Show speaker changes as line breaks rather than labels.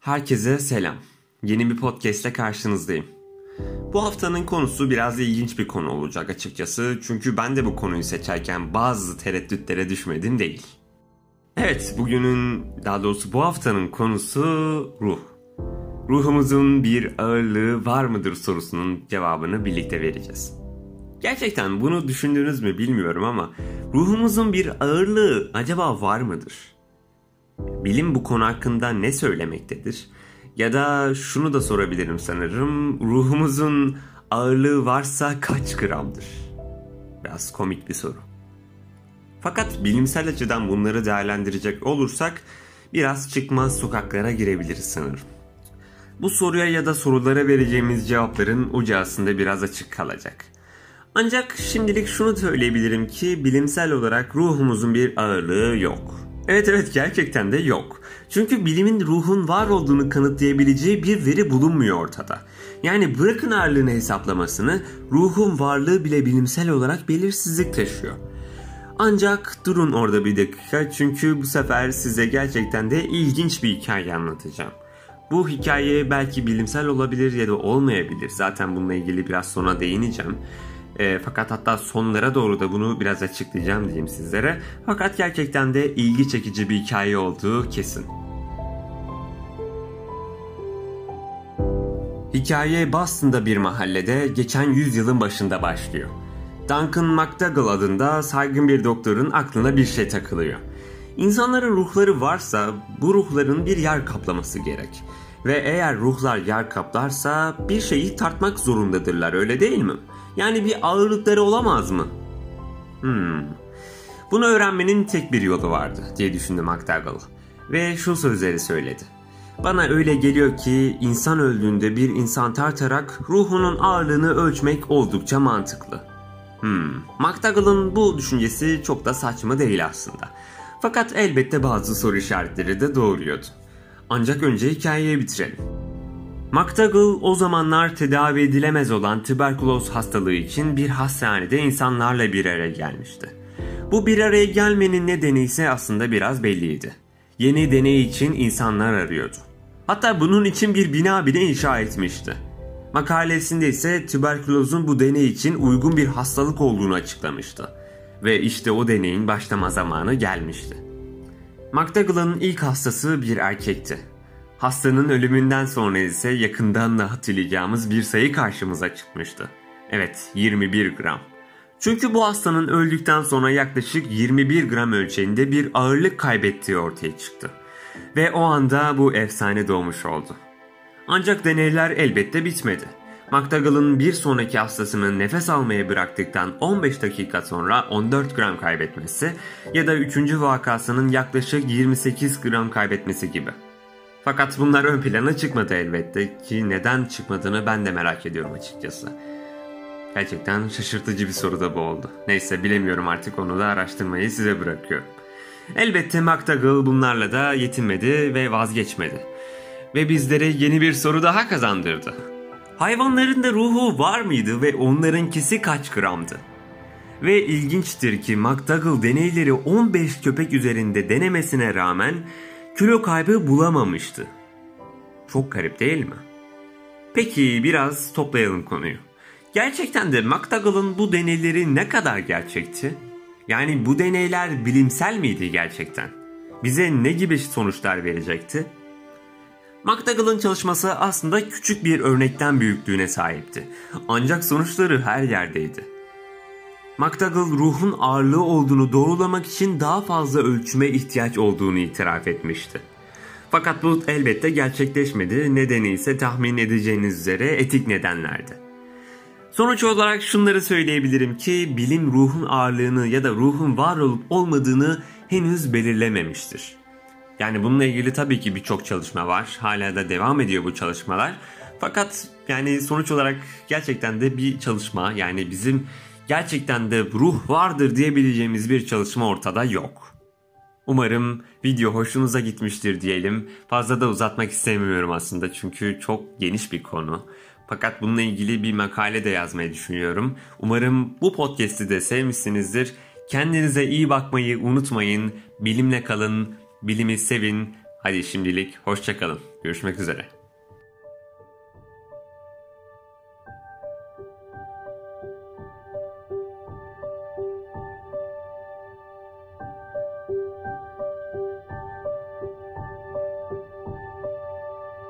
Herkese selam. Yeni bir podcast'te karşınızdayım. Bu haftanın konusu biraz ilginç bir konu olacak açıkçası. Çünkü ben de bu konuyu seçerken bazı tereddütlere düşmedim değil. Evet, bugünün, daha doğrusu bu haftanın konusu ruh. Ruhumuzun bir ağırlığı var mıdır sorusunun cevabını birlikte vereceğiz. Gerçekten bunu düşündünüz mü bilmiyorum ama ruhumuzun bir ağırlığı acaba var mıdır? Bilim bu konu hakkında ne söylemektedir? Ya da şunu da sorabilirim sanırım. Ruhumuzun ağırlığı varsa kaç gramdır? Biraz komik bir soru. Fakat bilimsel açıdan bunları değerlendirecek olursak biraz çıkmaz sokaklara girebiliriz sanırım. Bu soruya ya da sorulara vereceğimiz cevapların ucu aslında biraz açık kalacak. Ancak şimdilik şunu söyleyebilirim ki bilimsel olarak ruhumuzun bir ağırlığı yok. Evet evet gerçekten de yok. Çünkü bilimin ruhun var olduğunu kanıtlayabileceği bir veri bulunmuyor ortada. Yani bırakın ağırlığını hesaplamasını, ruhun varlığı bile bilimsel olarak belirsizlik taşıyor. Ancak durun orada bir dakika çünkü bu sefer size gerçekten de ilginç bir hikaye anlatacağım. Bu hikaye belki bilimsel olabilir ya da olmayabilir. Zaten bununla ilgili biraz sonra değineceğim. E, fakat hatta sonlara doğru da bunu biraz açıklayacağım diyeyim sizlere. Fakat gerçekten de ilgi çekici bir hikaye olduğu kesin. Hikaye Boston'da bir mahallede geçen yüzyılın başında başlıyor. Duncan McDougall adında saygın bir doktorun aklına bir şey takılıyor. İnsanların ruhları varsa bu ruhların bir yer kaplaması gerek. Ve eğer ruhlar yer kaplarsa bir şeyi tartmak zorundadırlar öyle değil mi? Yani bir ağırlıkları olamaz mı? Hmm. Bunu öğrenmenin tek bir yolu vardı diye düşündü McDougall. Ve şu sözleri söyledi. Bana öyle geliyor ki insan öldüğünde bir insan tartarak ruhunun ağırlığını ölçmek oldukça mantıklı. Hmm, McDougall'ın bu düşüncesi çok da saçma değil aslında. Fakat elbette bazı soru işaretleri de doğuruyordu. Ancak önce hikayeyi bitirelim. McDougall o zamanlar tedavi edilemez olan tüberküloz hastalığı için bir hastanede insanlarla bir araya gelmişti. Bu bir araya gelmenin nedeni ise aslında biraz belliydi. Yeni deney için insanlar arıyordu. Hatta bunun için bir bina bile inşa etmişti. Makalesinde ise tüberkülozun bu deney için uygun bir hastalık olduğunu açıklamıştı. Ve işte o deneyin başlama zamanı gelmişti. McDougall'ın ilk hastası bir erkekti. Hastanın ölümünden sonra ise yakından da hatırlayacağımız bir sayı karşımıza çıkmıştı. Evet 21 gram. Çünkü bu hastanın öldükten sonra yaklaşık 21 gram ölçeğinde bir ağırlık kaybettiği ortaya çıktı. Ve o anda bu efsane doğmuş oldu. Ancak deneyler elbette bitmedi. McDougall'ın bir sonraki hastasının nefes almayı bıraktıktan 15 dakika sonra 14 gram kaybetmesi ya da 3. vakasının yaklaşık 28 gram kaybetmesi gibi. Fakat bunlar ön plana çıkmadı elbette ki neden çıkmadığını ben de merak ediyorum açıkçası. Gerçekten şaşırtıcı bir soru da bu oldu. Neyse bilemiyorum artık onu da araştırmayı size bırakıyorum. Elbette McDougall bunlarla da yetinmedi ve vazgeçmedi. Ve bizlere yeni bir soru daha kazandırdı. Hayvanların da ruhu var mıydı ve onlarınkisi kaç gramdı? Ve ilginçtir ki McDougall deneyleri 15 köpek üzerinde denemesine rağmen kilo kaybı bulamamıştı. Çok garip değil mi? Peki biraz toplayalım konuyu. Gerçekten de McDougall'ın bu deneyleri ne kadar gerçekti? Yani bu deneyler bilimsel miydi gerçekten? Bize ne gibi sonuçlar verecekti? McDougall'ın çalışması aslında küçük bir örnekten büyüklüğüne sahipti. Ancak sonuçları her yerdeydi. McDougall ruhun ağırlığı olduğunu doğrulamak için daha fazla ölçüme ihtiyaç olduğunu itiraf etmişti. Fakat bu elbette gerçekleşmedi. Nedeni ise tahmin edeceğiniz üzere etik nedenlerdi. Sonuç olarak şunları söyleyebilirim ki bilim ruhun ağırlığını ya da ruhun var olup olmadığını henüz belirlememiştir. Yani bununla ilgili tabii ki birçok çalışma var. Hala da devam ediyor bu çalışmalar. Fakat yani sonuç olarak gerçekten de bir çalışma yani bizim gerçekten de ruh vardır diyebileceğimiz bir çalışma ortada yok. Umarım video hoşunuza gitmiştir diyelim. Fazla da uzatmak istemiyorum aslında çünkü çok geniş bir konu. Fakat bununla ilgili bir makale de yazmayı düşünüyorum. Umarım bu podcast'i de sevmişsinizdir. Kendinize iyi bakmayı unutmayın. Bilimle kalın, bilimi sevin. Hadi şimdilik hoşçakalın. Görüşmek üzere.